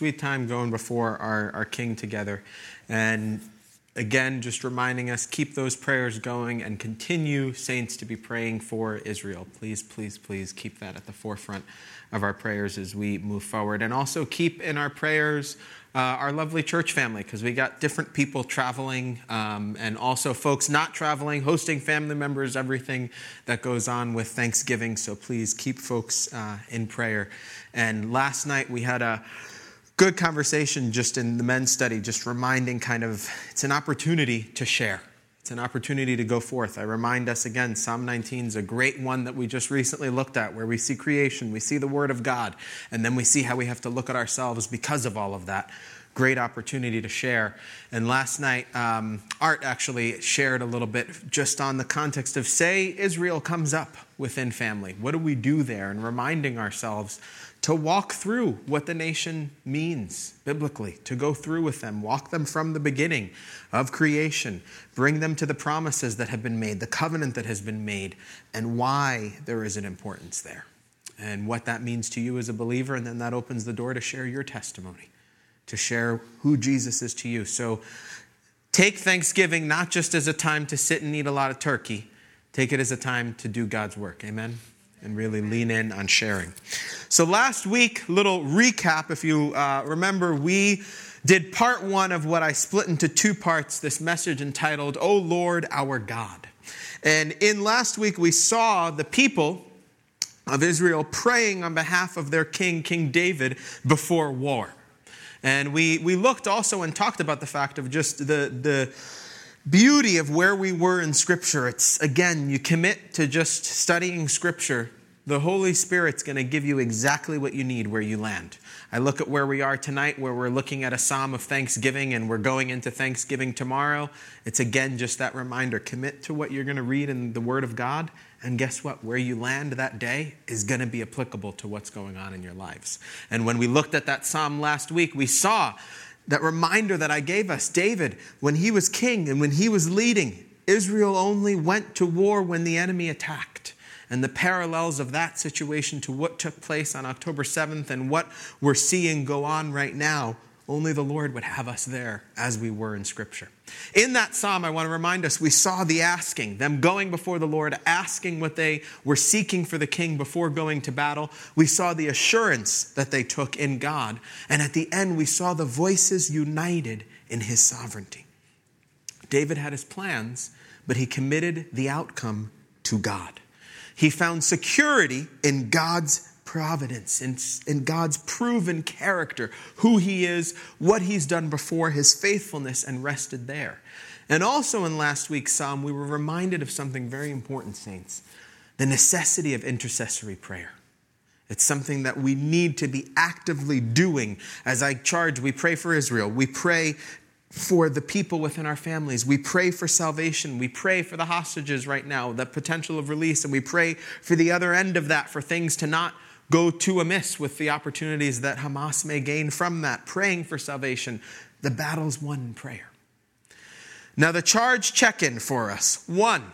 sweet time going before our, our King together. And again, just reminding us keep those prayers going and continue, saints, to be praying for Israel. Please, please, please keep that at the forefront of our prayers as we move forward. And also keep in our prayers uh, our lovely church family, because we got different people traveling um, and also folks not traveling, hosting family members, everything that goes on with Thanksgiving. So please keep folks uh, in prayer. And last night we had a good conversation just in the men's study, just reminding kind of it's an opportunity to share. It's an opportunity to go forth. I remind us again, Psalm 19 is a great one that we just recently looked at, where we see creation, we see the Word of God, and then we see how we have to look at ourselves because of all of that. Great opportunity to share. And last night, um, Art actually shared a little bit just on the context of say Israel comes up within family. What do we do there? And reminding ourselves to walk through what the nation means biblically, to go through with them, walk them from the beginning of creation, bring them to the promises that have been made, the covenant that has been made, and why there is an importance there, and what that means to you as a believer. And then that opens the door to share your testimony, to share who Jesus is to you. So take Thanksgiving not just as a time to sit and eat a lot of turkey, take it as a time to do God's work. Amen and really lean in on sharing. So, last week, little recap, if you uh, remember, we did part one of what I split into two parts this message entitled, O Lord our God. And in last week, we saw the people of Israel praying on behalf of their king, King David, before war. And we, we looked also and talked about the fact of just the, the beauty of where we were in Scripture. It's, again, you commit to just studying Scripture, the Holy Spirit's going to give you exactly what you need where you land. I look at where we are tonight, where we're looking at a psalm of thanksgiving and we're going into Thanksgiving tomorrow. It's again just that reminder commit to what you're going to read in the Word of God. And guess what? Where you land that day is going to be applicable to what's going on in your lives. And when we looked at that psalm last week, we saw that reminder that I gave us. David, when he was king and when he was leading, Israel only went to war when the enemy attacked. And the parallels of that situation to what took place on October 7th and what we're seeing go on right now, only the Lord would have us there as we were in Scripture. In that psalm, I want to remind us we saw the asking, them going before the Lord, asking what they were seeking for the king before going to battle. We saw the assurance that they took in God. And at the end, we saw the voices united in his sovereignty. David had his plans, but he committed the outcome to God. He found security in God's providence, and, in God's proven character, who He is, what He's done before, His faithfulness, and rested there. And also in last week's psalm, we were reminded of something very important, saints the necessity of intercessory prayer. It's something that we need to be actively doing. As I charge, we pray for Israel. We pray for the people within our families. We pray for salvation. We pray for the hostages right now, the potential of release. And we pray for the other end of that, for things to not go too amiss with the opportunities that Hamas may gain from that, praying for salvation. The battle's won in prayer. Now, the charge check in for us. One,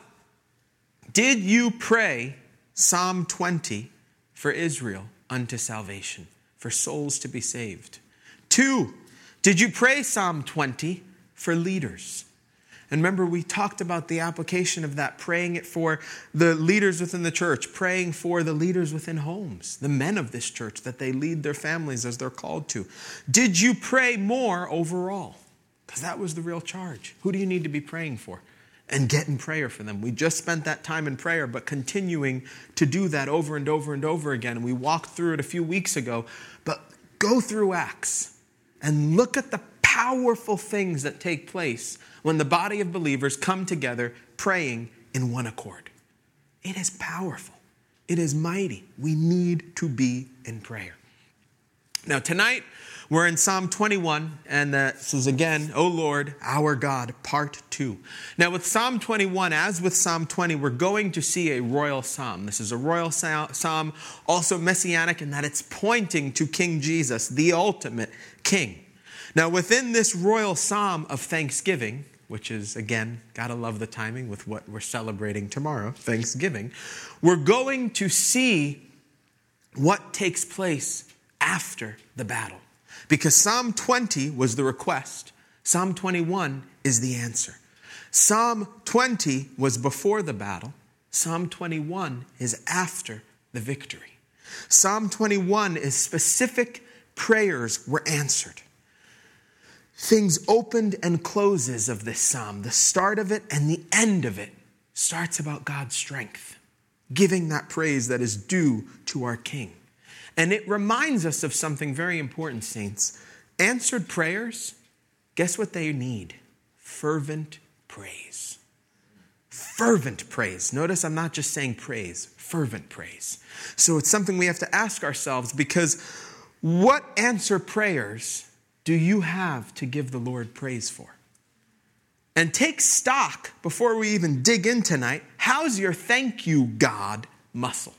did you pray Psalm 20 for Israel unto salvation, for souls to be saved? Two, did you pray Psalm 20 for leaders? And remember, we talked about the application of that, praying it for the leaders within the church, praying for the leaders within homes, the men of this church, that they lead their families as they're called to. Did you pray more overall? Because that was the real charge. Who do you need to be praying for? And get in prayer for them. We just spent that time in prayer, but continuing to do that over and over and over again. We walked through it a few weeks ago, but go through Acts and look at the powerful things that take place when the body of believers come together praying in one accord. It is powerful, it is mighty. We need to be in prayer. Now, tonight, we're in Psalm 21, and this is again, O Lord, our God, part two. Now, with Psalm 21, as with Psalm 20, we're going to see a royal psalm. This is a royal psalm, also messianic in that it's pointing to King Jesus, the ultimate king. Now, within this royal psalm of thanksgiving, which is, again, gotta love the timing with what we're celebrating tomorrow, Thanksgiving, we're going to see what takes place after the battle. Because Psalm 20 was the request, Psalm 21 is the answer. Psalm 20 was before the battle, Psalm 21 is after the victory. Psalm 21 is specific prayers were answered. Things opened and closes of this psalm, the start of it and the end of it starts about God's strength, giving that praise that is due to our King. And it reminds us of something very important, saints. Answered prayers, guess what they need? Fervent praise. Fervent praise. Notice I'm not just saying praise, fervent praise. So it's something we have to ask ourselves because what answer prayers do you have to give the Lord praise for? And take stock before we even dig in tonight. How's your thank you, God muscle?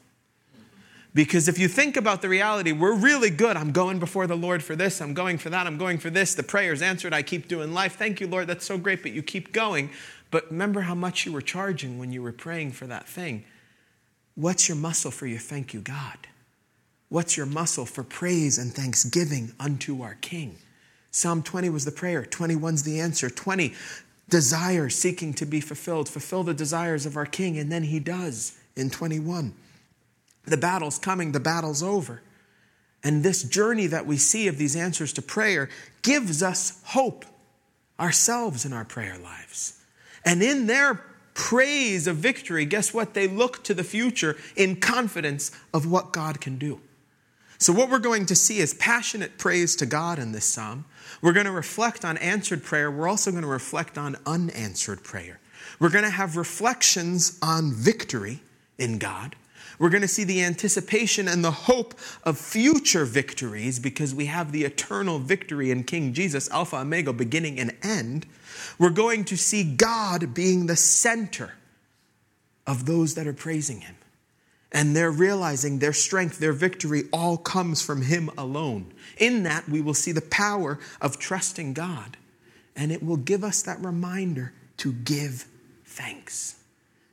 Because if you think about the reality, we're really good. I'm going before the Lord for this, I'm going for that, I'm going for this. The prayer's answered, I keep doing life. Thank you, Lord, that's so great, but you keep going. But remember how much you were charging when you were praying for that thing. What's your muscle for your thank you, God? What's your muscle for praise and thanksgiving unto our King? Psalm 20 was the prayer, 21's the answer. 20, desire seeking to be fulfilled. Fulfill the desires of our King, and then he does in 21. The battle's coming, the battle's over. And this journey that we see of these answers to prayer gives us hope ourselves in our prayer lives. And in their praise of victory, guess what? They look to the future in confidence of what God can do. So, what we're going to see is passionate praise to God in this psalm. We're going to reflect on answered prayer. We're also going to reflect on unanswered prayer. We're going to have reflections on victory in God. We're going to see the anticipation and the hope of future victories because we have the eternal victory in King Jesus, Alpha, Omega, beginning and end. We're going to see God being the center of those that are praising Him. And they're realizing their strength, their victory all comes from Him alone. In that, we will see the power of trusting God. And it will give us that reminder to give thanks.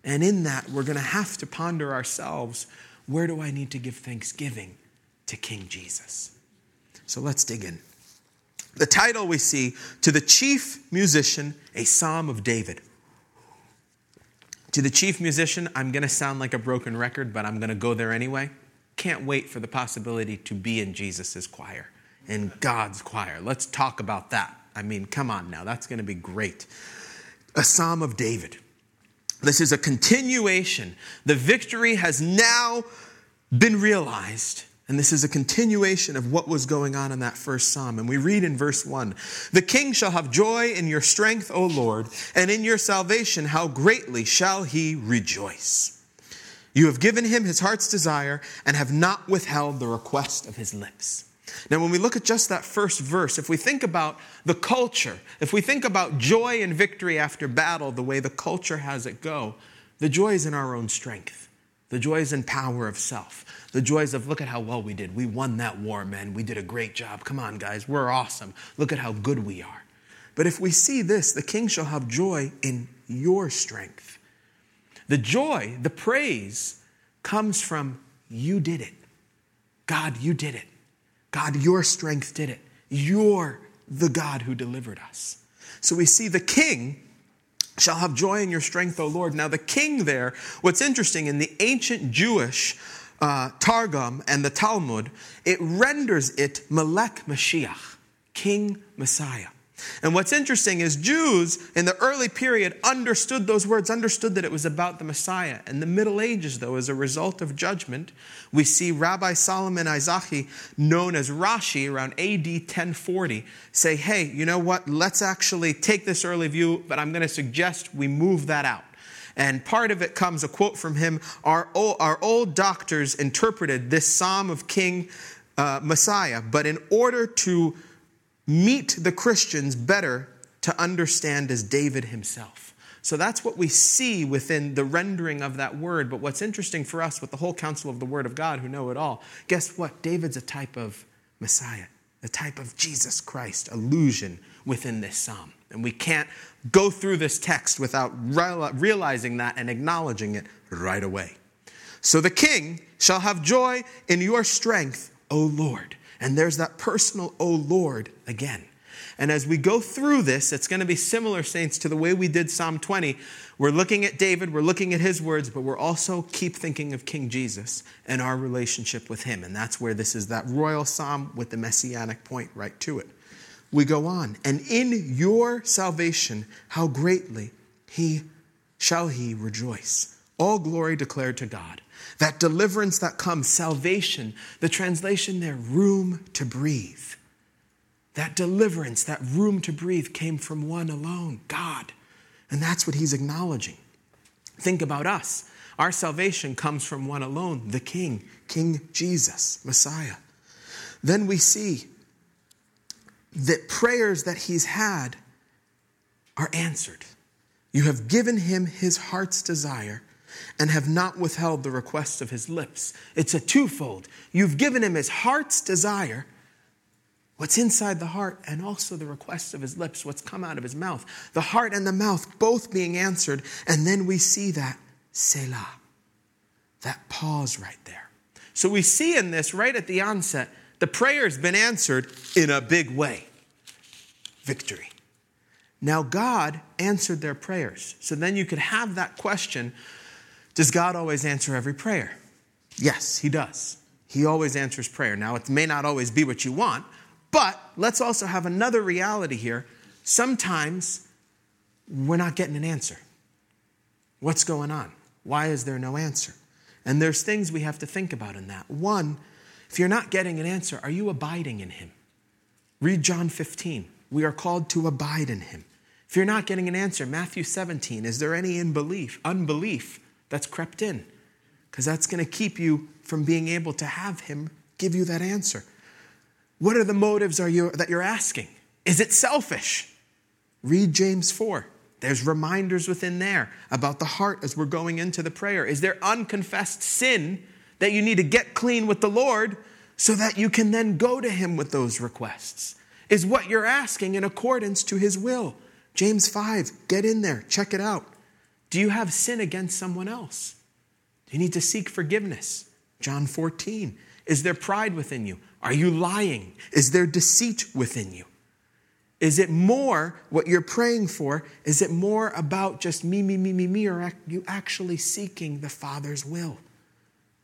And in that, we're going to have to ponder ourselves where do I need to give thanksgiving to King Jesus? So let's dig in. The title we see to the chief musician, a psalm of David. To the chief musician, I'm going to sound like a broken record, but I'm going to go there anyway. Can't wait for the possibility to be in Jesus' choir, in God's choir. Let's talk about that. I mean, come on now, that's going to be great. A psalm of David. This is a continuation. The victory has now been realized. And this is a continuation of what was going on in that first psalm. And we read in verse 1 The king shall have joy in your strength, O Lord, and in your salvation, how greatly shall he rejoice. You have given him his heart's desire and have not withheld the request of his lips. Now, when we look at just that first verse, if we think about the culture, if we think about joy and victory after battle, the way the culture has it go, the joy is in our own strength. The joy is in power of self. The joys of, look at how well we did. We won that war, man. We did a great job. Come on, guys. We're awesome. Look at how good we are. But if we see this, the king shall have joy in your strength. The joy, the praise, comes from you did it. God, you did it. God, your strength did it. You're the God who delivered us. So we see the king shall have joy in your strength, O Lord. Now, the king there, what's interesting in the ancient Jewish uh, Targum and the Talmud, it renders it Melech Mashiach, King Messiah. And what's interesting is Jews in the early period understood those words, understood that it was about the Messiah. In the Middle Ages, though, as a result of judgment, we see Rabbi Solomon Isaachi, known as Rashi, around AD 1040, say, hey, you know what? Let's actually take this early view, but I'm going to suggest we move that out. And part of it comes a quote from him Our old, our old doctors interpreted this Psalm of King uh, Messiah, but in order to meet the Christians better to understand as David himself. So that's what we see within the rendering of that word. But what's interesting for us with the whole counsel of the Word of God who know it all, guess what? David's a type of Messiah, a type of Jesus Christ, illusion within this psalm. And we can't go through this text without realizing that and acknowledging it right away. So the king shall have joy in your strength, O Lord And there's that personal, oh Lord, again. And as we go through this, it's going to be similar, saints, to the way we did Psalm 20. We're looking at David, we're looking at his words, but we're also keep thinking of King Jesus and our relationship with him. And that's where this is that royal psalm with the messianic point right to it. We go on, and in your salvation, how greatly he shall he rejoice. All glory declared to God. That deliverance that comes, salvation, the translation there, room to breathe. That deliverance, that room to breathe came from one alone, God. And that's what he's acknowledging. Think about us. Our salvation comes from one alone, the King, King Jesus, Messiah. Then we see that prayers that he's had are answered. You have given him his heart's desire and have not withheld the requests of his lips. It's a twofold. You've given him his heart's desire what's inside the heart, and also the requests of his lips, what's come out of his mouth. The heart and the mouth both being answered, and then we see that Selah, that pause right there. So we see in this right at the onset, the prayer's been answered in a big way. Victory. Now, God answered their prayers. So then you could have that question Does God always answer every prayer? Yes, He does. He always answers prayer. Now, it may not always be what you want, but let's also have another reality here. Sometimes we're not getting an answer. What's going on? Why is there no answer? And there's things we have to think about in that. One, if you're not getting an answer, are you abiding in Him? Read John 15. We are called to abide in Him. If you're not getting an answer, Matthew 17, is there any unbelief, unbelief that's crept in? Because that's going to keep you from being able to have Him give you that answer. What are the motives are you, that you're asking? Is it selfish? Read James 4. There's reminders within there about the heart as we're going into the prayer. Is there unconfessed sin that you need to get clean with the Lord so that you can then go to Him with those requests? Is what you're asking in accordance to His will? James 5, get in there, check it out. Do you have sin against someone else? Do you need to seek forgiveness? John 14, is there pride within you? Are you lying? Is there deceit within you? Is it more what you're praying for? Is it more about just me, me, me, me, me, or are you actually seeking the Father's will?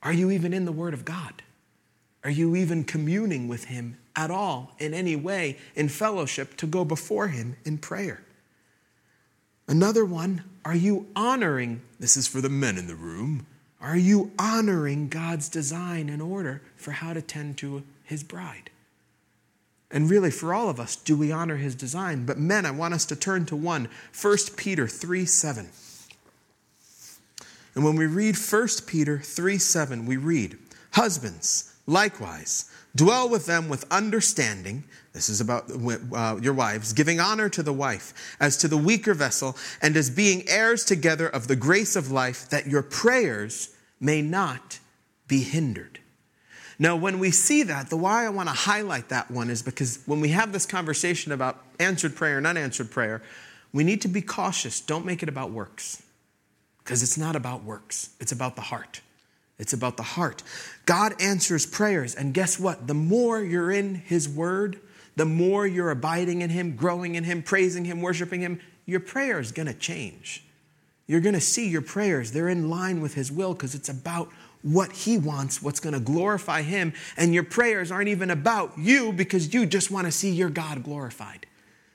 Are you even in the Word of God? Are you even communing with Him at all in any way in fellowship to go before Him in prayer? Another one, are you honoring, this is for the men in the room, are you honoring God's design and order for how to tend to his bride. And really, for all of us, do we honor his design? But men, I want us to turn to one, 1 Peter 3 7. And when we read 1 Peter 3 7, we read, Husbands, likewise, dwell with them with understanding. This is about uh, your wives, giving honor to the wife as to the weaker vessel, and as being heirs together of the grace of life, that your prayers may not be hindered. Now, when we see that, the why I want to highlight that one is because when we have this conversation about answered prayer and unanswered prayer, we need to be cautious. Don't make it about works because it's not about works, it's about the heart. It's about the heart. God answers prayers, and guess what? The more you're in His Word, the more you're abiding in Him, growing in Him, praising Him, worshiping Him, your prayer is going to change. You're going to see your prayers, they're in line with His will because it's about what He wants, what's going to glorify Him. And your prayers aren't even about you because you just want to see your God glorified.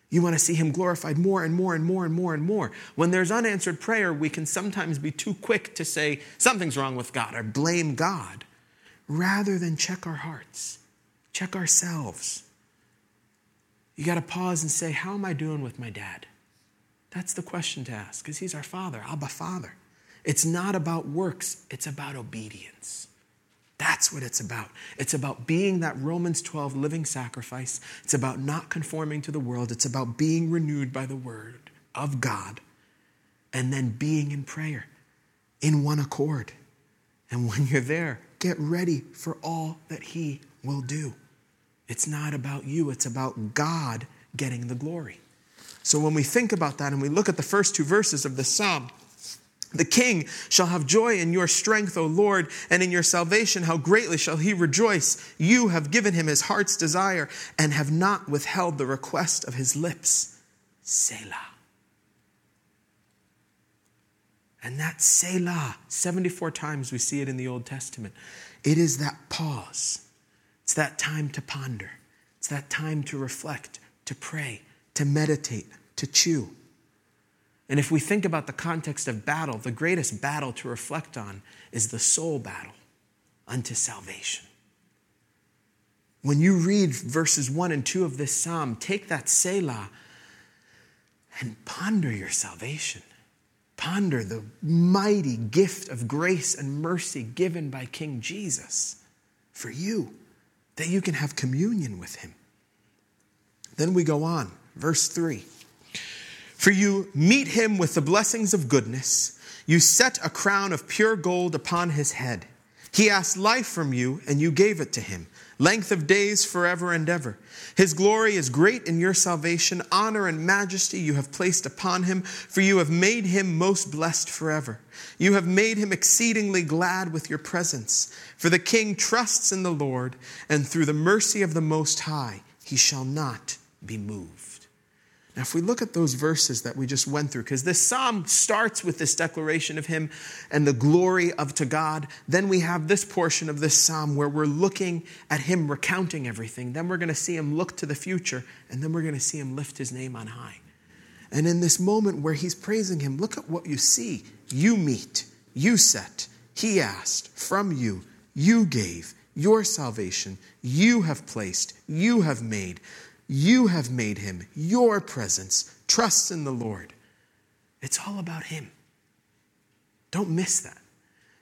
You want to see Him glorified more and more and more and more and more. When there's unanswered prayer, we can sometimes be too quick to say something's wrong with God or blame God rather than check our hearts, check ourselves. You got to pause and say, How am I doing with my dad? That's the question to ask because he's our father, Abba Father. It's not about works, it's about obedience. That's what it's about. It's about being that Romans 12 living sacrifice. It's about not conforming to the world. It's about being renewed by the word of God and then being in prayer in one accord. And when you're there, get ready for all that He will do. It's not about you, it's about God getting the glory. So when we think about that and we look at the first two verses of the psalm, The king shall have joy in your strength, O Lord, and in your salvation, how greatly shall he rejoice. You have given him his heart's desire and have not withheld the request of his lips. Selah. And that Selah, 74 times we see it in the Old Testament. It is that pause. It's that time to ponder. It's that time to reflect, to pray, to meditate, to chew. And if we think about the context of battle, the greatest battle to reflect on is the soul battle unto salvation. When you read verses 1 and 2 of this psalm, take that Selah and ponder your salvation. Ponder the mighty gift of grace and mercy given by King Jesus for you, that you can have communion with him. Then we go on, verse 3. For you meet him with the blessings of goodness. You set a crown of pure gold upon his head. He asked life from you, and you gave it to him, length of days forever and ever. His glory is great in your salvation. Honor and majesty you have placed upon him, for you have made him most blessed forever. You have made him exceedingly glad with your presence. For the king trusts in the Lord, and through the mercy of the Most High, he shall not be moved. Now, if we look at those verses that we just went through, because this psalm starts with this declaration of Him and the glory of to God, then we have this portion of this psalm where we're looking at Him recounting everything. Then we're going to see Him look to the future, and then we're going to see Him lift His name on high. And in this moment where He's praising Him, look at what you see. You meet, you set, He asked, from you, you gave, your salvation, you have placed, you have made. You have made him your presence. Trust in the Lord. It's all about him. Don't miss that.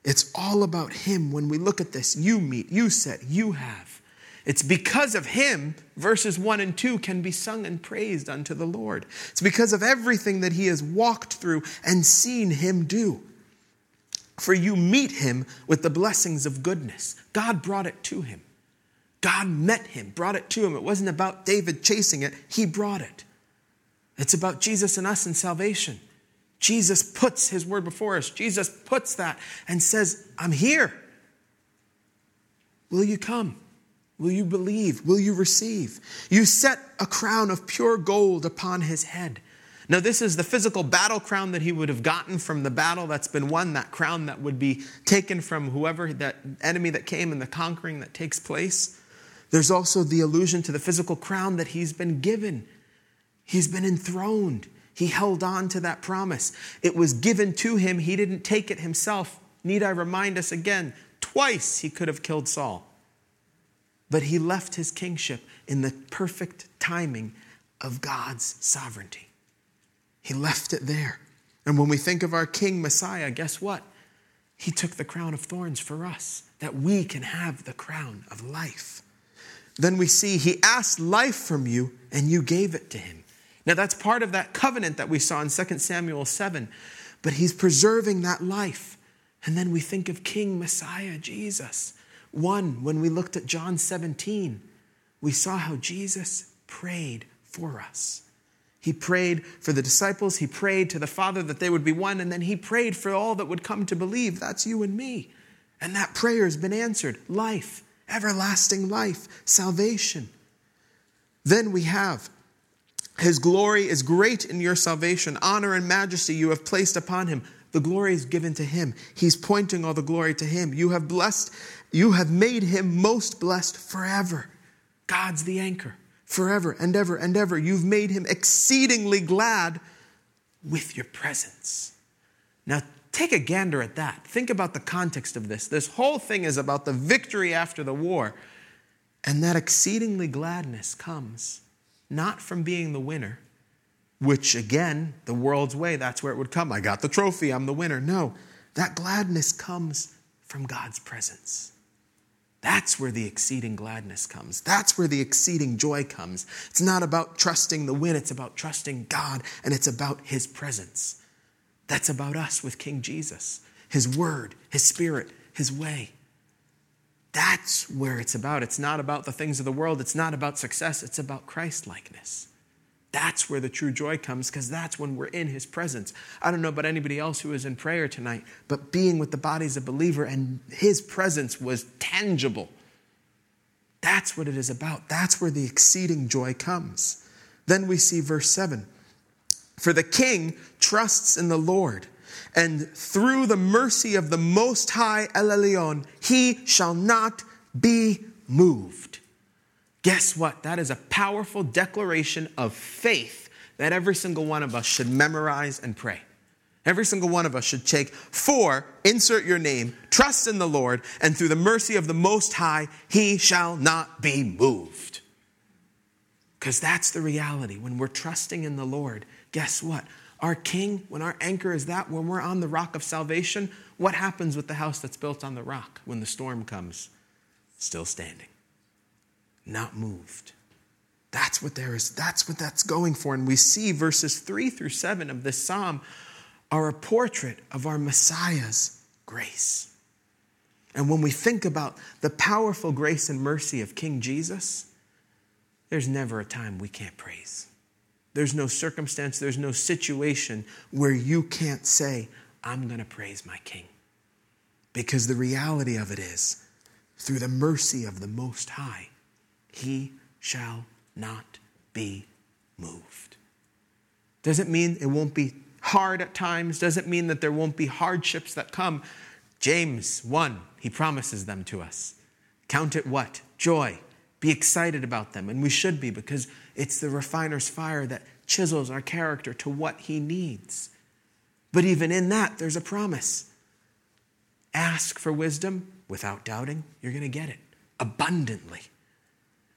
It's all about him when we look at this. You meet, you set, you have. It's because of him, verses 1 and 2 can be sung and praised unto the Lord. It's because of everything that he has walked through and seen him do. For you meet him with the blessings of goodness. God brought it to him. God met him, brought it to him. It wasn't about David chasing it, he brought it. It's about Jesus and us and salvation. Jesus puts his word before us. Jesus puts that and says, I'm here. Will you come? Will you believe? Will you receive? You set a crown of pure gold upon his head. Now, this is the physical battle crown that he would have gotten from the battle that's been won, that crown that would be taken from whoever, that enemy that came and the conquering that takes place. There's also the allusion to the physical crown that he's been given. He's been enthroned. He held on to that promise. It was given to him. He didn't take it himself. Need I remind us again? Twice he could have killed Saul. But he left his kingship in the perfect timing of God's sovereignty. He left it there. And when we think of our King Messiah, guess what? He took the crown of thorns for us, that we can have the crown of life then we see he asked life from you and you gave it to him. Now, that's part of that covenant that we saw in 2 Samuel 7, but he's preserving that life. And then we think of King Messiah, Jesus. One, when we looked at John 17, we saw how Jesus prayed for us. He prayed for the disciples, he prayed to the Father that they would be one, and then he prayed for all that would come to believe. That's you and me. And that prayer has been answered life everlasting life, salvation. Then we have His glory is great in your salvation. Honor and majesty you have placed upon Him. The glory is given to Him. He's pointing all the glory to Him. You have blessed, you have made Him most blessed forever. God's the anchor forever and ever and ever. You've made Him exceedingly glad with your presence. Now, Take a gander at that. Think about the context of this. This whole thing is about the victory after the war. And that exceedingly gladness comes not from being the winner, which again, the world's way, that's where it would come. I got the trophy, I'm the winner. No, that gladness comes from God's presence. That's where the exceeding gladness comes. That's where the exceeding joy comes. It's not about trusting the win, it's about trusting God and it's about His presence. That's about us with King Jesus, His Word, His Spirit, His way. That's where it's about. It's not about the things of the world. It's not about success. It's about Christ likeness. That's where the true joy comes because that's when we're in his presence. I don't know about anybody else who is in prayer tonight, but being with the bodies of believer and his presence was tangible. That's what it is about. That's where the exceeding joy comes. Then we see verse 7 For the king trusts in the Lord, and through the mercy of the Most High El Elyon, he shall not be moved. Guess what? That is a powerful declaration of faith that every single one of us should memorize and pray. Every single one of us should take for, insert your name, trust in the Lord, and through the mercy of the Most High, he shall not be moved. Because that's the reality. When we're trusting in the Lord, guess what? Our King, when our anchor is that, when we're on the rock of salvation, what happens with the house that's built on the rock when the storm comes? Still standing not moved. That's what there is. That's what that's going for. And we see verses 3 through 7 of this psalm are a portrait of our Messiah's grace. And when we think about the powerful grace and mercy of King Jesus, there's never a time we can't praise. There's no circumstance, there's no situation where you can't say, I'm going to praise my King. Because the reality of it is, through the mercy of the Most High, he shall not be moved. Doesn't mean it won't be hard at times, doesn't mean that there won't be hardships that come. James 1, he promises them to us. Count it what? Joy. Be excited about them. And we should be because it's the refiner's fire that chisels our character to what he needs. But even in that, there's a promise. Ask for wisdom without doubting, you're going to get it abundantly.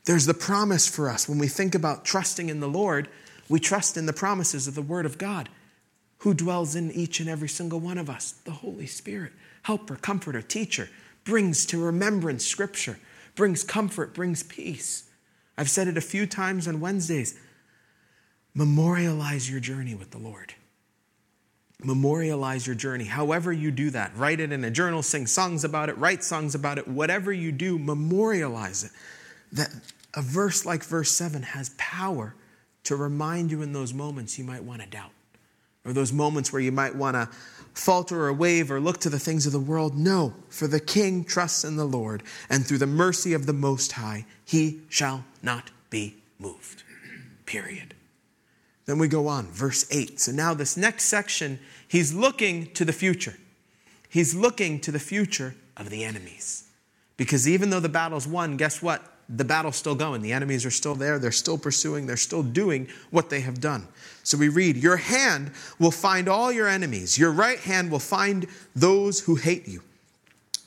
There's the promise for us. When we think about trusting in the Lord, we trust in the promises of the Word of God. Who dwells in each and every single one of us? The Holy Spirit, helper, comforter, teacher, brings to remembrance Scripture, brings comfort, brings peace. I've said it a few times on Wednesdays. Memorialize your journey with the Lord. Memorialize your journey. However, you do that, write it in a journal, sing songs about it, write songs about it, whatever you do, memorialize it. That a verse like verse 7 has power to remind you in those moments you might want to doubt, or those moments where you might want to falter or wave or look to the things of the world. No, for the king trusts in the Lord, and through the mercy of the Most High, he shall not be moved. Period. Then we go on, verse 8. So now, this next section, he's looking to the future. He's looking to the future of the enemies. Because even though the battle's won, guess what? The battle's still going. The enemies are still there. They're still pursuing. They're still doing what they have done. So we read, Your hand will find all your enemies. Your right hand will find those who hate you.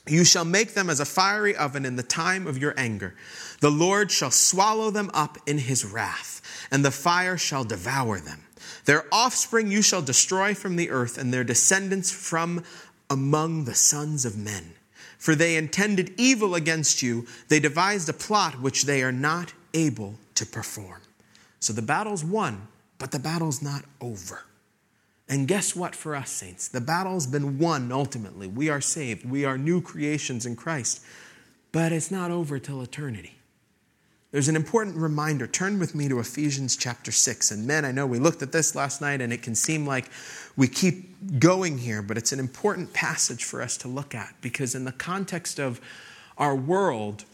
You shall make them as a fiery oven in the time of your anger. The Lord shall swallow them up in his wrath, and the fire shall devour them. Their offspring you shall destroy from the earth, and their descendants from among the sons of men for they intended evil against you. They devised a plot which they are not able to perform. So the battle's won, but the battle's not over. And guess what for us, saints? The battle's been won ultimately. We are saved, we are new creations in Christ, but it's not over till eternity. There's an important reminder. Turn with me to Ephesians chapter 6. And men, I know we looked at this last night and it can seem like we keep going here, but it's an important passage for us to look at because, in the context of our world,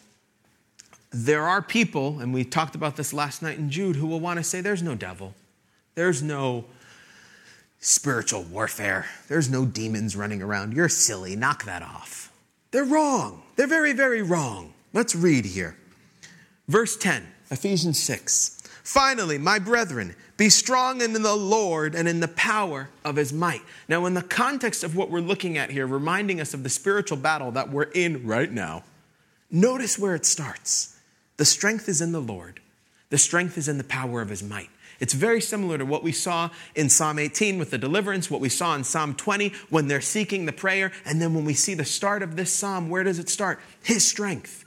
there are people, and we talked about this last night in Jude, who will want to say there's no devil, there's no spiritual warfare, there's no demons running around. You're silly, knock that off. They're wrong. They're very, very wrong. Let's read here. Verse 10, Ephesians 6. Finally, my brethren, be strong in the Lord and in the power of his might. Now, in the context of what we're looking at here, reminding us of the spiritual battle that we're in right now, notice where it starts. The strength is in the Lord, the strength is in the power of his might. It's very similar to what we saw in Psalm 18 with the deliverance, what we saw in Psalm 20 when they're seeking the prayer. And then when we see the start of this psalm, where does it start? His strength.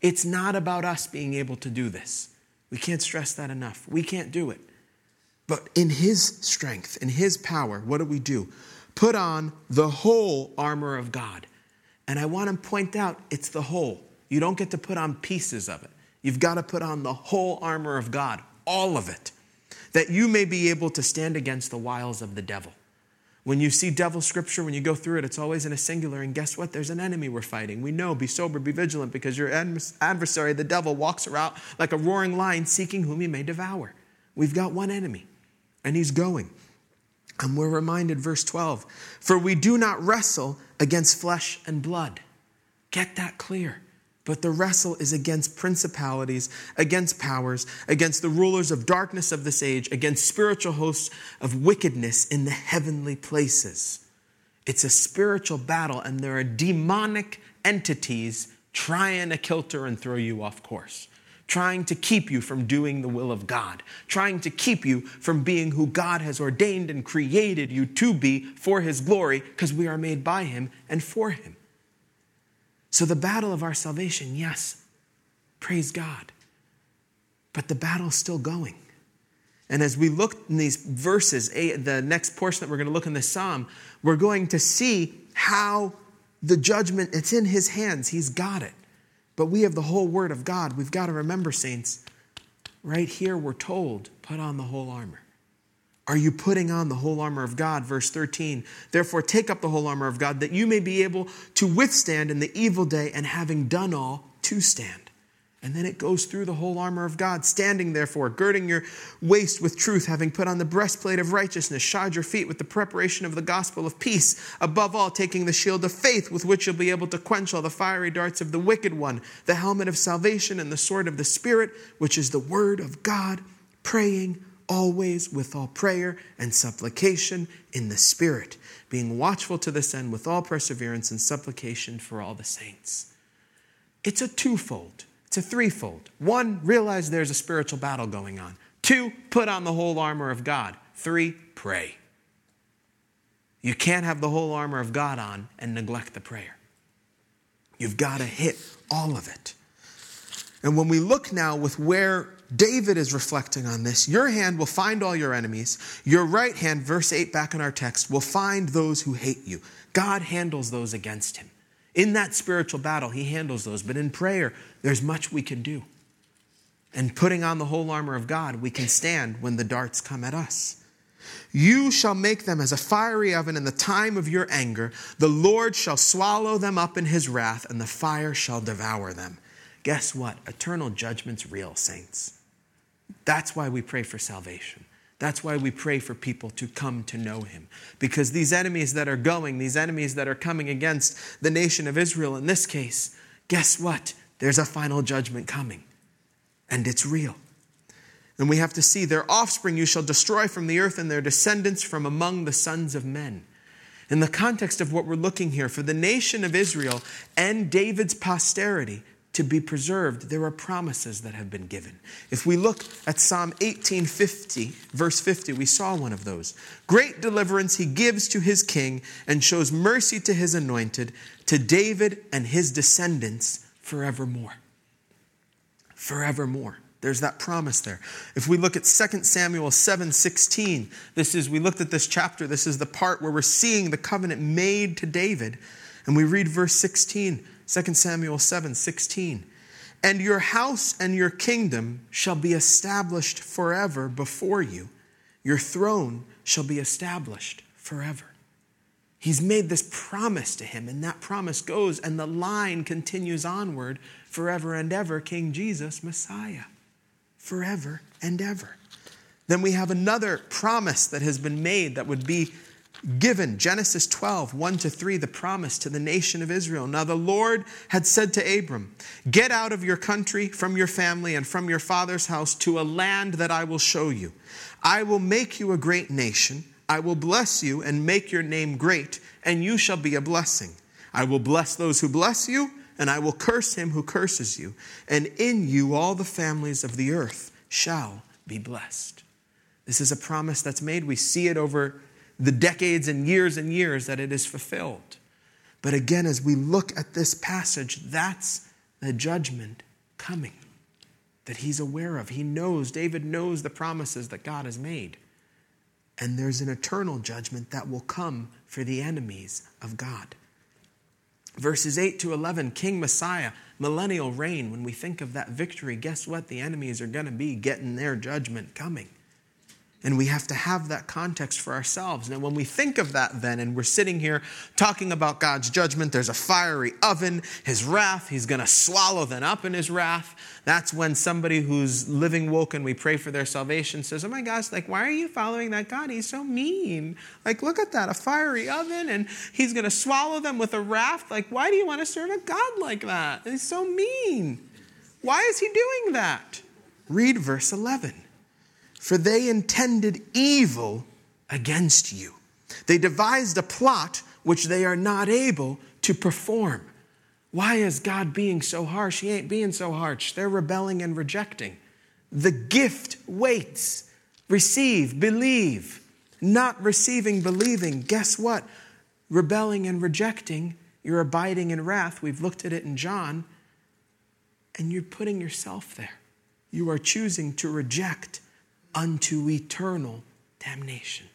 It's not about us being able to do this. We can't stress that enough. We can't do it. But in His strength, in His power, what do we do? Put on the whole armor of God. And I want to point out it's the whole. You don't get to put on pieces of it. You've got to put on the whole armor of God, all of it, that you may be able to stand against the wiles of the devil. When you see devil scripture, when you go through it, it's always in a singular. And guess what? There's an enemy we're fighting. We know, be sober, be vigilant, because your adversary, the devil, walks around like a roaring lion seeking whom he may devour. We've got one enemy, and he's going. And we're reminded, verse 12, for we do not wrestle against flesh and blood. Get that clear. But the wrestle is against principalities, against powers, against the rulers of darkness of this age, against spiritual hosts of wickedness in the heavenly places. It's a spiritual battle, and there are demonic entities trying to kilter and throw you off course, trying to keep you from doing the will of God, trying to keep you from being who God has ordained and created you to be for His glory, because we are made by Him and for Him. So, the battle of our salvation, yes, praise God. But the battle's still going. And as we look in these verses, the next portion that we're going to look in the psalm, we're going to see how the judgment, it's in his hands. He's got it. But we have the whole word of God. We've got to remember, saints, right here we're told, put on the whole armor. Are you putting on the whole armor of God? Verse 13. Therefore, take up the whole armor of God that you may be able to withstand in the evil day and having done all, to stand. And then it goes through the whole armor of God, standing therefore, girding your waist with truth, having put on the breastplate of righteousness, shod your feet with the preparation of the gospel of peace, above all, taking the shield of faith with which you'll be able to quench all the fiery darts of the wicked one, the helmet of salvation, and the sword of the Spirit, which is the word of God, praying always with all prayer and supplication in the Spirit, being watchful to this end with all perseverance and supplication for all the saints. It's a twofold, it's a threefold. One, realize there's a spiritual battle going on. Two, put on the whole armor of God. Three, pray. You can't have the whole armor of God on and neglect the prayer. You've got to hit all of it. And when we look now with where David is reflecting on this. Your hand will find all your enemies. Your right hand, verse 8 back in our text, will find those who hate you. God handles those against him. In that spiritual battle, he handles those. But in prayer, there's much we can do. And putting on the whole armor of God, we can stand when the darts come at us. You shall make them as a fiery oven in the time of your anger. The Lord shall swallow them up in his wrath, and the fire shall devour them. Guess what? Eternal judgment's real, saints. That's why we pray for salvation. That's why we pray for people to come to know him. Because these enemies that are going, these enemies that are coming against the nation of Israel in this case, guess what? There's a final judgment coming. And it's real. And we have to see their offspring you shall destroy from the earth and their descendants from among the sons of men. In the context of what we're looking here, for the nation of Israel and David's posterity, to be preserved, there are promises that have been given. If we look at Psalm 1850, verse 50, we saw one of those. Great deliverance he gives to his king and shows mercy to his anointed, to David and his descendants forevermore. Forevermore. There's that promise there. If we look at 2 Samuel 7 16, this is, we looked at this chapter, this is the part where we're seeing the covenant made to David. And we read verse 16 2 Samuel 7 16. And your house and your kingdom shall be established forever before you. Your throne shall be established forever. He's made this promise to him, and that promise goes, and the line continues onward forever and ever King Jesus, Messiah. Forever and ever. Then we have another promise that has been made that would be given Genesis 12, 1 to 3, the promise to the nation of Israel. Now the Lord had said to Abram, Get out of your country, from your family, and from your father's house to a land that I will show you. I will make you a great nation. I will bless you and make your name great, and you shall be a blessing. I will bless those who bless you, and I will curse him who curses you. And in you all the families of the earth shall be blessed. This is a promise that's made. We see it over the decades and years and years that it is fulfilled. But again, as we look at this passage, that's the judgment coming that he's aware of. He knows, David knows the promises that God has made. And there's an eternal judgment that will come for the enemies of God. Verses 8 to 11, King Messiah, millennial reign. When we think of that victory, guess what? The enemies are going to be getting their judgment coming. And we have to have that context for ourselves. Now, when we think of that, then, and we're sitting here talking about God's judgment, there's a fiery oven, his wrath, he's going to swallow them up in his wrath. That's when somebody who's living woke and we pray for their salvation says, Oh my gosh, like, why are you following that God? He's so mean. Like, look at that, a fiery oven, and he's going to swallow them with a wrath. Like, why do you want to serve a God like that? He's so mean. Why is he doing that? Read verse 11 for they intended evil against you. They devised a plot which they are not able to perform. Why is God being so harsh? He ain't being so harsh. They're rebelling and rejecting. The gift waits. Receive, believe. Not receiving, believing. Guess what? Rebelling and rejecting, you're abiding in wrath. We've looked at it in John. And you're putting yourself there. You are choosing to reject unto eternal damnation.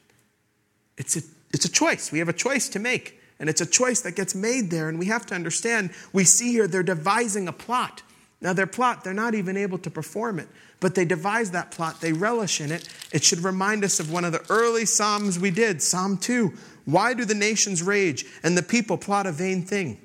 It's a, it's a choice. We have a choice to make. And it's a choice that gets made there. And we have to understand we see here they're devising a plot. Now, their plot, they're not even able to perform it, but they devise that plot. They relish in it. It should remind us of one of the early Psalms we did, Psalm 2. Why do the nations rage and the people plot a vain thing?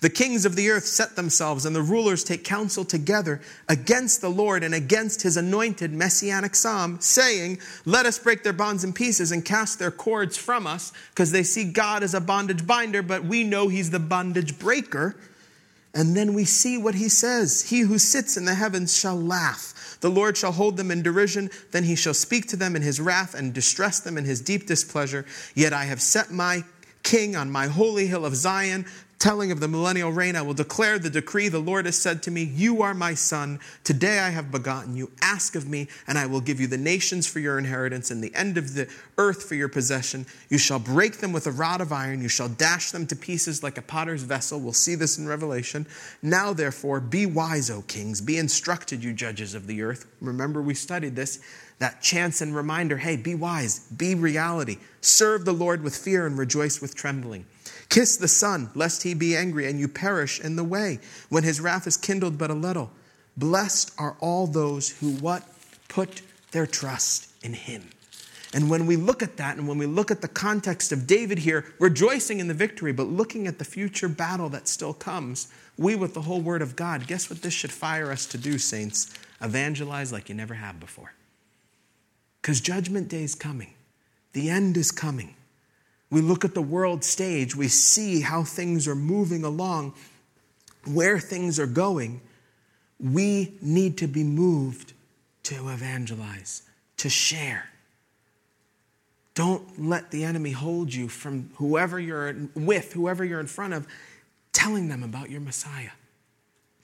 The kings of the earth set themselves, and the rulers take counsel together against the Lord and against his anointed messianic psalm, saying, Let us break their bonds in pieces and cast their cords from us, because they see God as a bondage binder, but we know he's the bondage breaker. And then we see what he says He who sits in the heavens shall laugh. The Lord shall hold them in derision. Then he shall speak to them in his wrath and distress them in his deep displeasure. Yet I have set my king on my holy hill of Zion telling of the millennial reign, I will declare the decree. The Lord has said to me, You are my son. Today I have begotten you. Ask of me, and I will give you the nations for your inheritance and the end of the earth for your possession. You shall break them with a rod of iron. You shall dash them to pieces like a potter's vessel. We'll see this in Revelation. Now, therefore, be wise, O kings. Be instructed, you judges of the earth. Remember, we studied this. That chance and reminder hey, be wise, be reality. Serve the Lord with fear and rejoice with trembling. Kiss the Son, lest he be angry and you perish in the way, when his wrath is kindled but a little. Blessed are all those who what? Put their trust in him. And when we look at that, and when we look at the context of David here, rejoicing in the victory, but looking at the future battle that still comes, we, with the whole word of God, guess what this should fire us to do, saints? Evangelize like you never have before. Because judgment day is coming, the end is coming. We look at the world stage, we see how things are moving along, where things are going. We need to be moved to evangelize, to share. Don't let the enemy hold you from whoever you're with, whoever you're in front of, telling them about your Messiah,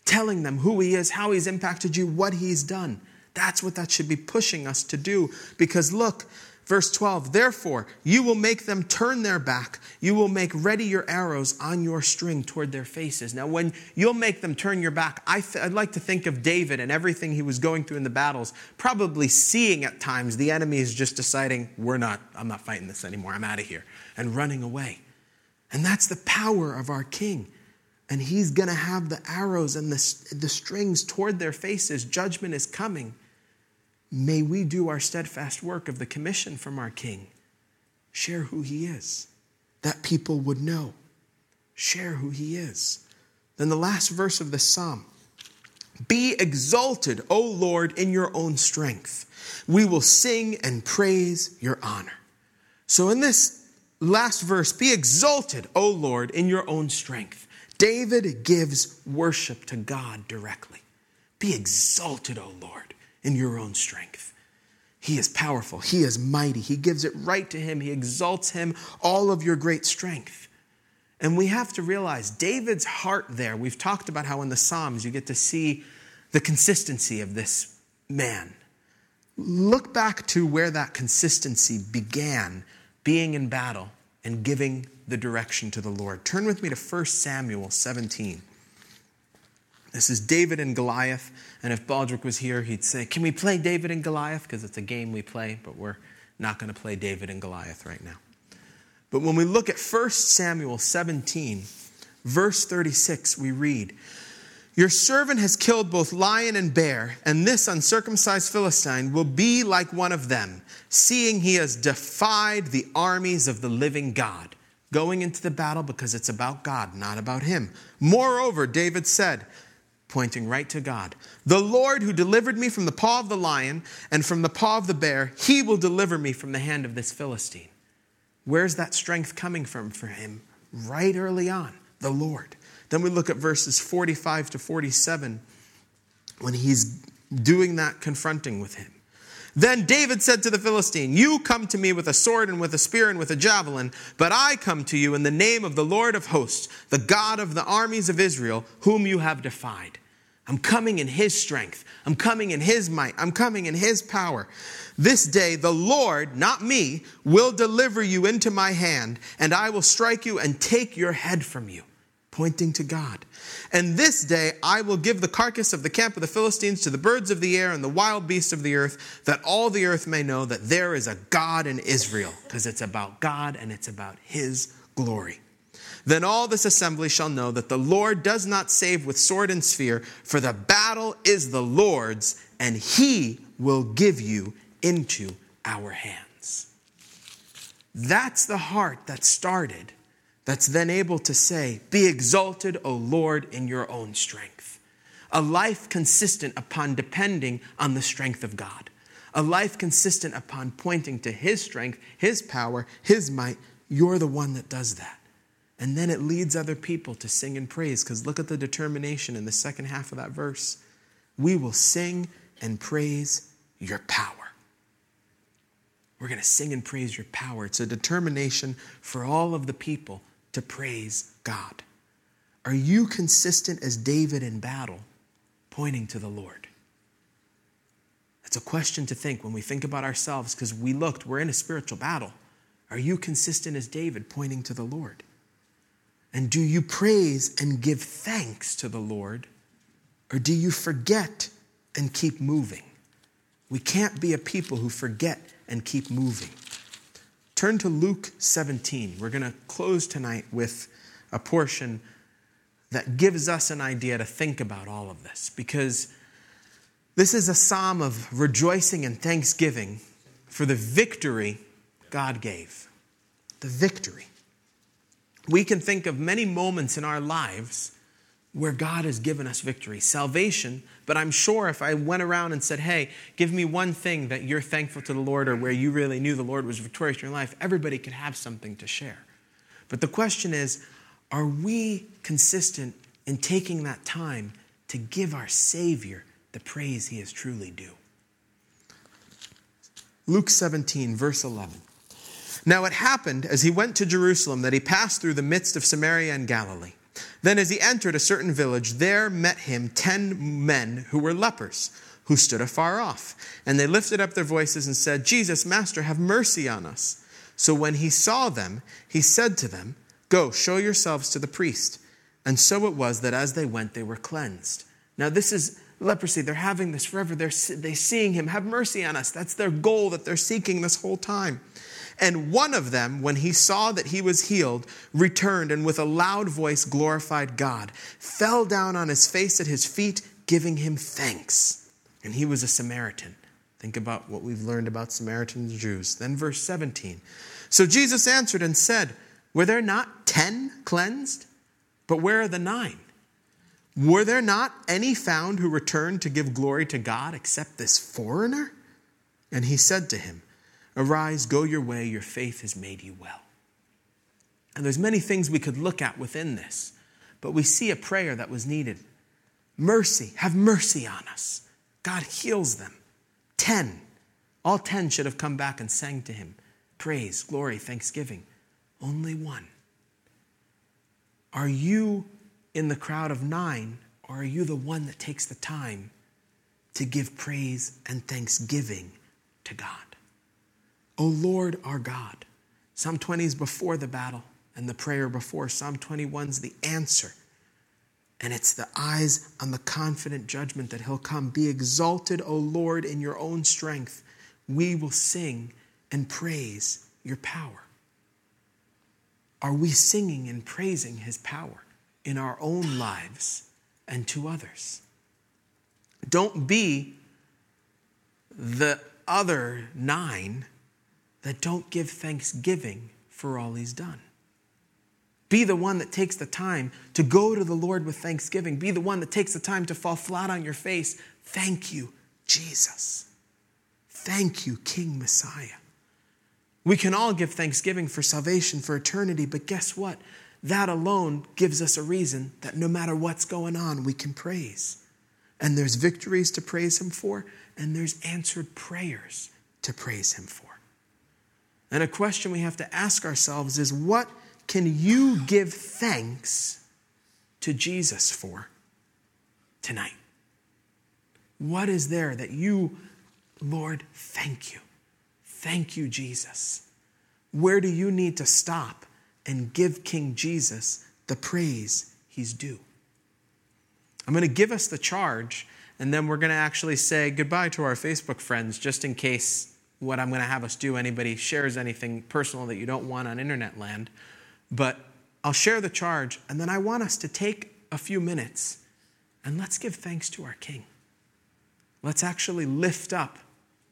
telling them who he is, how he's impacted you, what he's done. That's what that should be pushing us to do. Because look, Verse 12, therefore, you will make them turn their back. You will make ready your arrows on your string toward their faces. Now, when you'll make them turn your back, I would like to think of David and everything he was going through in the battles, probably seeing at times the enemy is just deciding, we're not, I'm not fighting this anymore, I'm out of here, and running away. And that's the power of our king. And he's going to have the arrows and the, the strings toward their faces. Judgment is coming. May we do our steadfast work of the commission from our King. Share who he is, that people would know. Share who he is. Then the last verse of the psalm Be exalted, O Lord, in your own strength. We will sing and praise your honor. So, in this last verse, be exalted, O Lord, in your own strength. David gives worship to God directly. Be exalted, O Lord in your own strength. He is powerful. He is mighty. He gives it right to him. He exalts him, all of your great strength. And we have to realize David's heart there. We've talked about how in the Psalms you get to see the consistency of this man. Look back to where that consistency began, being in battle and giving the direction to the Lord. Turn with me to 1 Samuel 17. This is David and Goliath. And if Baldrick was here, he'd say, Can we play David and Goliath? Because it's a game we play, but we're not going to play David and Goliath right now. But when we look at 1 Samuel 17, verse 36, we read, Your servant has killed both lion and bear, and this uncircumcised Philistine will be like one of them, seeing he has defied the armies of the living God. Going into the battle because it's about God, not about him. Moreover, David said, pointing right to God, The Lord who delivered me from the paw of the lion and from the paw of the bear, he will deliver me from the hand of this Philistine. Where's that strength coming from for him? Right early on, the Lord. Then we look at verses 45 to 47 when he's doing that confronting with him. Then David said to the Philistine, You come to me with a sword and with a spear and with a javelin, but I come to you in the name of the Lord of hosts, the God of the armies of Israel, whom you have defied. I'm coming in his strength. I'm coming in his might. I'm coming in his power. This day, the Lord, not me, will deliver you into my hand, and I will strike you and take your head from you pointing to God. And this day I will give the carcass of the camp of the Philistines to the birds of the air and the wild beasts of the earth, that all the earth may know that there is a God in Israel, because it's about God and it's about his glory. Then all this assembly shall know that the Lord does not save with sword and spear, for the battle is the Lord's, and he will give you into our hands. That's the heart that started that's then able to say, Be exalted, O Lord, in your own strength. A life consistent upon depending on the strength of God. A life consistent upon pointing to His strength, His power, His might. You're the one that does that. And then it leads other people to sing and praise, because look at the determination in the second half of that verse. We will sing and praise your power. We're going to sing and praise your power. It's a determination for all of the people to praise God? Are you consistent as David in battle, pointing to the Lord? That's a question to think when we think about ourselves because we looked, we're in a spiritual battle. Are you consistent as David, pointing to the Lord? And do you praise and give thanks to the Lord? Or do you forget and keep moving? We can't be a people who forget and keep moving. Turn to Luke 17. We're going to close tonight with a portion that gives us an idea to think about all of this because this is a psalm of rejoicing and thanksgiving for the victory God gave. The victory. We can think of many moments in our lives where God has given us victory, salvation. But I'm sure if I went around and said, hey, give me one thing that you're thankful to the Lord or where you really knew the Lord was victorious in your life, everybody could have something to share. But the question is, are we consistent in taking that time to give our Savior the praise he is truly due? Luke 17, verse 11. Now it happened as he went to Jerusalem that he passed through the midst of Samaria and Galilee. Then, as he entered a certain village, there met him ten men who were lepers, who stood afar off. And they lifted up their voices and said, Jesus, Master, have mercy on us. So when he saw them, he said to them, Go, show yourselves to the priest. And so it was that as they went, they were cleansed. Now, this is leprosy. They're having this forever. They're, they seeing him. Have mercy on us. That's their goal that they're seeking this whole time. And one of them, when he saw that he was healed, returned and with a loud voice glorified God, fell down on his face at his feet, giving him thanks. And he was a Samaritan. Think about what we've learned about Samaritans and Jews. Then, verse 17. So Jesus answered and said, Were there not ten cleansed? But where are the nine? Were there not any found who returned to give glory to God except this foreigner? And he said to him, Arise, go your way, your faith has made you well. And there's many things we could look at within this, but we see a prayer that was needed. Mercy, have mercy on us. God heals them. Ten. All ten should have come back and sang to him praise, glory, thanksgiving. Only one. Are you in the crowd of nine, or are you the one that takes the time to give praise and thanksgiving to God? O Lord our God. Psalm 20 is before the battle and the prayer before. Psalm 21 is the answer. And it's the eyes on the confident judgment that he'll come. Be exalted, O Lord, in your own strength. We will sing and praise your power. Are we singing and praising his power in our own lives and to others. Don't be the other nine that don't give thanksgiving for all he's done. Be the one that takes the time to go to the Lord with thanksgiving. Be the one that takes the time to fall flat on your face. Thank you, Jesus. Thank you, King Messiah. We can all give thanksgiving for salvation, for eternity, but guess what? That alone gives us a reason that no matter what's going on, we can praise. And there's victories to praise Him for, and there's answered prayers to praise Him for. And a question we have to ask ourselves is what can you give thanks to Jesus for tonight? What is there that you, Lord, thank you? Thank you, Jesus. Where do you need to stop and give King Jesus the praise he's due? I'm going to give us the charge, and then we're going to actually say goodbye to our Facebook friends just in case what I'm going to have us do, anybody shares anything personal that you don't want on internet land. But I'll share the charge, and then I want us to take a few minutes and let's give thanks to our King. Let's actually lift up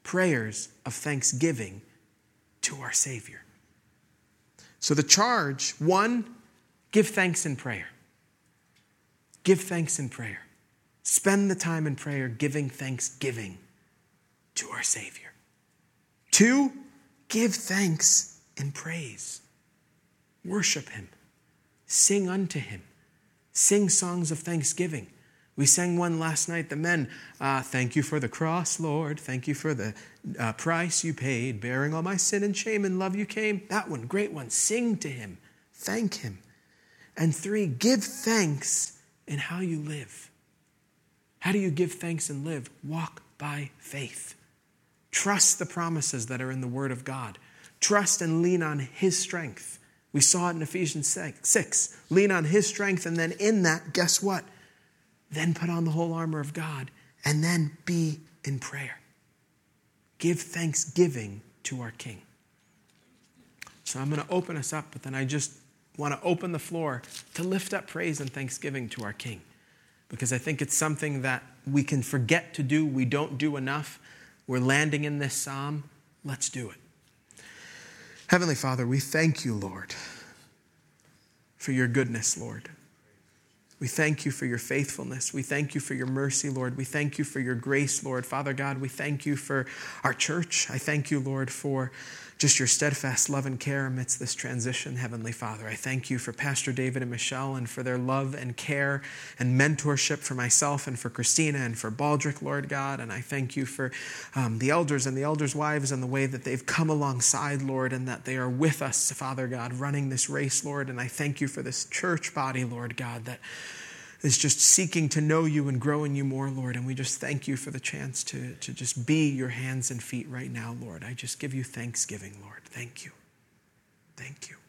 prayers of thanksgiving to our Savior. So, the charge one, give thanks in prayer. Give thanks in prayer. Spend the time in prayer giving thanksgiving to our Savior. Two, give thanks and praise. Worship Him, sing unto Him, sing songs of thanksgiving. We sang one last night, the men. Uh, thank you for the cross, Lord. Thank you for the uh, price you paid, bearing all my sin and shame and love you came. That one, great one. Sing to him, thank him. And three, give thanks in how you live. How do you give thanks and live? Walk by faith. Trust the promises that are in the Word of God. Trust and lean on His strength. We saw it in Ephesians 6. Lean on His strength, and then in that, guess what? Then put on the whole armor of God, and then be in prayer. Give thanksgiving to our King. So I'm going to open us up, but then I just want to open the floor to lift up praise and thanksgiving to our King. Because I think it's something that we can forget to do. We don't do enough. We're landing in this psalm. Let's do it. Heavenly Father, we thank you, Lord, for your goodness, Lord. We thank you for your faithfulness. We thank you for your mercy, Lord. We thank you for your grace, Lord. Father God, we thank you for our church. I thank you, Lord, for just your steadfast love and care amidst this transition, Heavenly Father. I thank you for Pastor David and Michelle and for their love and care and mentorship for myself and for Christina and for Baldrick, Lord God. And I thank you for um, the elders and the elders' wives and the way that they've come alongside, Lord, and that they are with us, Father God, running this race, Lord. And I thank you for this church body, Lord God, that is just seeking to know you and grow in you more, Lord. And we just thank you for the chance to, to just be your hands and feet right now, Lord. I just give you thanksgiving, Lord. Thank you. Thank you.